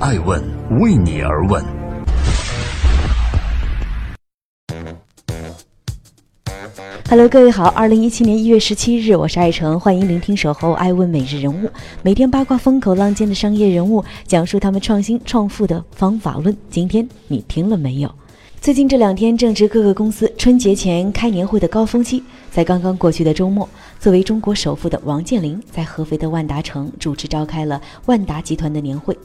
爱问为你而问。Hello，各位好，二零一七年一月十七日，我是爱成，欢迎聆听守候爱问每日人物，每天八卦风口浪尖的商业人物，讲述他们创新创富的方法论。今天你听了没有？最近这两天正值各个公司春节前开年会的高峰期，在刚刚过去的周末，作为中国首富的王健林在合肥的万达城主持召开了万达集团的年会。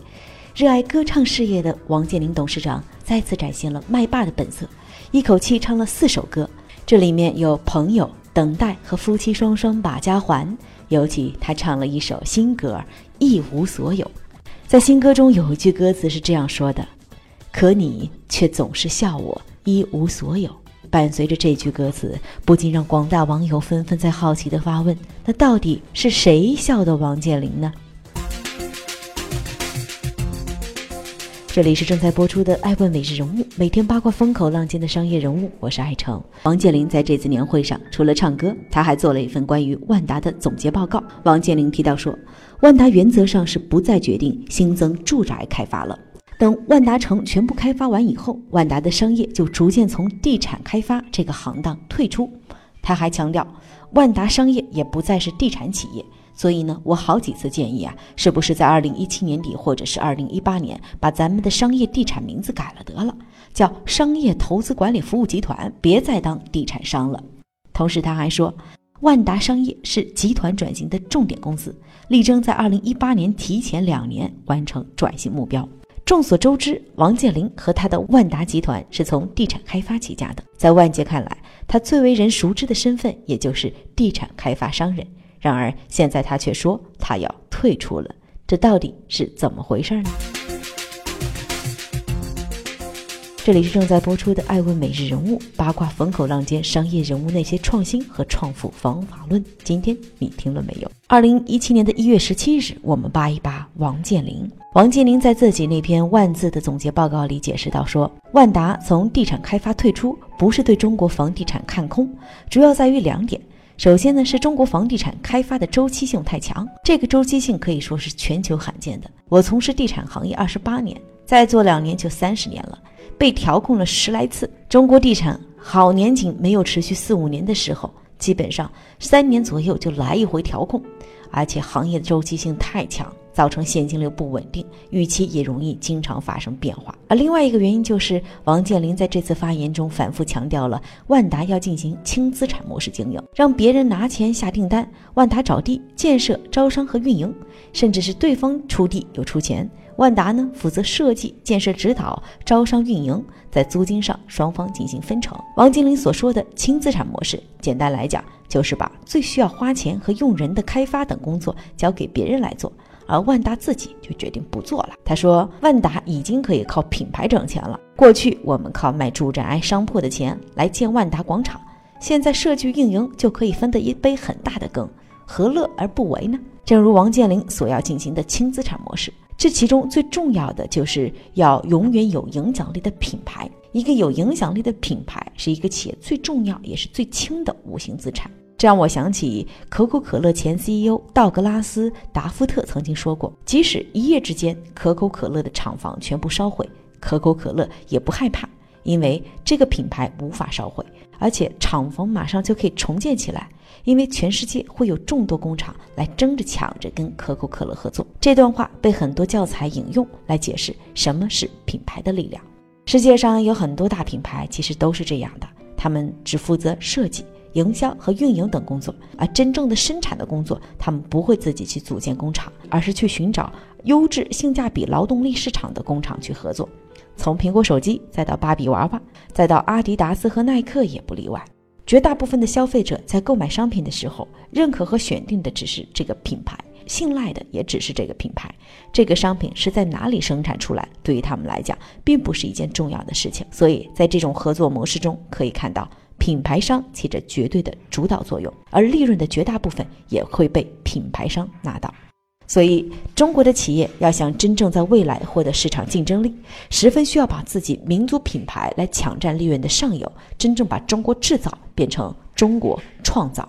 热爱歌唱事业的王健林董事长再次展现了麦霸的本色，一口气唱了四首歌。这里面有朋友、等待和夫妻双双把家还。尤其他唱了一首新歌《一无所有》。在新歌中有一句歌词是这样说的：“可你却总是笑我一无所有。”伴随着这句歌词，不禁让广大网友纷纷在好奇地发问：那到底是谁笑的王健林呢？这里是正在播出的《爱问每日人物》，每天八卦风口浪尖的商业人物，我是爱成。王健林在这次年会上，除了唱歌，他还做了一份关于万达的总结报告。王健林提到说，万达原则上是不再决定新增住宅开发了。等万达城全部开发完以后，万达的商业就逐渐从地产开发这个行当退出。他还强调，万达商业也不再是地产企业。所以呢，我好几次建议啊，是不是在二零一七年底或者是二零一八年，把咱们的商业地产名字改了得了，叫商业投资管理服务集团，别再当地产商了。同时他还说，万达商业是集团转型的重点公司，力争在二零一八年提前两年完成转型目标。众所周知，王健林和他的万达集团是从地产开发起家的，在外界看来，他最为人熟知的身份也就是地产开发商人。然而现在他却说他要退出了，这到底是怎么回事呢？这里是正在播出的《爱问每日人物》八卦风口浪尖商业人物那些创新和创富方法论。今天你听了没有？二零一七年的一月十七日，我们扒一扒王健林。王健林在自己那篇万字的总结报告里解释到说，万达从地产开发退出，不是对中国房地产看空，主要在于两点。首先呢，是中国房地产开发的周期性太强，这个周期性可以说是全球罕见的。我从事地产行业二十八年，再做两年就三十年了，被调控了十来次。中国地产好年景没有持续四五年的时候，基本上三年左右就来一回调控，而且行业的周期性太强。造成现金流不稳定，预期也容易经常发生变化。而另外一个原因就是，王健林在这次发言中反复强调了万达要进行轻资产模式经营，让别人拿钱下订单，万达找地建设、招商和运营，甚至是对方出地又出钱，万达呢负责设计、建设、指导、招商、运营，在租金上双方进行分成。王健林所说的轻资产模式，简单来讲就是把最需要花钱和用人的开发等工作交给别人来做。而万达自己就决定不做了。他说：“万达已经可以靠品牌挣钱了。过去我们靠卖住宅、商铺的钱来建万达广场，现在社区运营就可以分得一杯很大的羹，何乐而不为呢？”正如王健林所要进行的轻资产模式，这其中最重要的就是要永远有影响力的品牌。一个有影响力的品牌是一个企业最重要也是最轻的无形资产。这让我想起可口可乐前 CEO 道格拉斯·达夫特曾经说过：“即使一夜之间可口可乐的厂房全部烧毁，可口可乐也不害怕，因为这个品牌无法烧毁，而且厂房马上就可以重建起来，因为全世界会有众多工厂来争着抢着跟可口可乐合作。”这段话被很多教材引用来解释什么是品牌的力量。世界上有很多大品牌，其实都是这样的，他们只负责设计。营销和运营等工作，而真正的生产的工作，他们不会自己去组建工厂，而是去寻找优质、性价比劳动力市场的工厂去合作。从苹果手机，再到芭比娃娃，再到阿迪达斯和耐克也不例外。绝大部分的消费者在购买商品的时候，认可和选定的只是这个品牌，信赖的也只是这个品牌。这个商品是在哪里生产出来，对于他们来讲，并不是一件重要的事情。所以在这种合作模式中，可以看到。品牌商起着绝对的主导作用，而利润的绝大部分也会被品牌商拿到。所以，中国的企业要想真正在未来获得市场竞争力，十分需要把自己民族品牌来抢占利润的上游，真正把中国制造变成中国创造。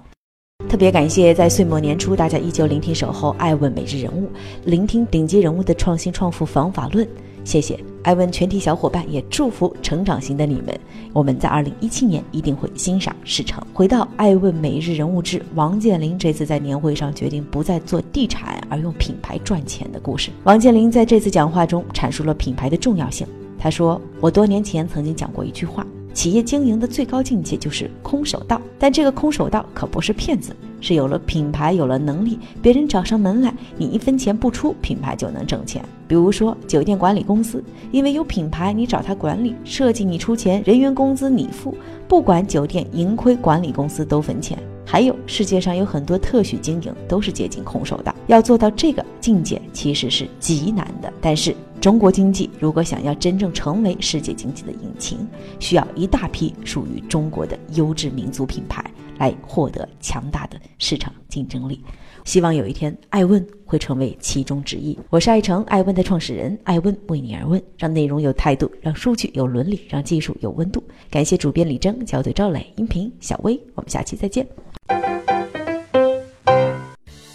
特别感谢在岁末年初大家依旧聆听守候爱问每日人物，聆听顶级人物的创新创富方法论。谢谢艾问全体小伙伴，也祝福成长型的你们。我们在二零一七年一定会心想事成。回到艾问每日人物之王健林这次在年会上决定不再做地产，而用品牌赚钱的故事。王健林在这次讲话中阐述了品牌的重要性。他说：“我多年前曾经讲过一句话。”企业经营的最高境界就是空手道，但这个空手道可不是骗子，是有了品牌，有了能力，别人找上门来，你一分钱不出，品牌就能挣钱。比如说酒店管理公司，因为有品牌，你找他管理，设计你出钱，人员工资你付，不管酒店盈亏，管理公司都分钱。还有世界上有很多特许经营都是接近空手的，要做到这个境界其实是极难的，但是。中国经济如果想要真正成为世界经济的引擎，需要一大批属于中国的优质民族品牌来获得强大的市场竞争力。希望有一天，爱问会成为其中之一。我是爱成爱问的创始人，爱问为你而问，让内容有态度，让数据有伦理，让技术有温度。感谢主编李征，校对赵磊，音频小薇。我们下期再见。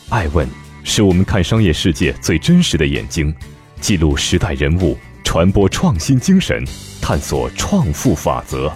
爱问是我们看商业世界最真实的眼睛。记录时代人物，传播创新精神，探索创富法则。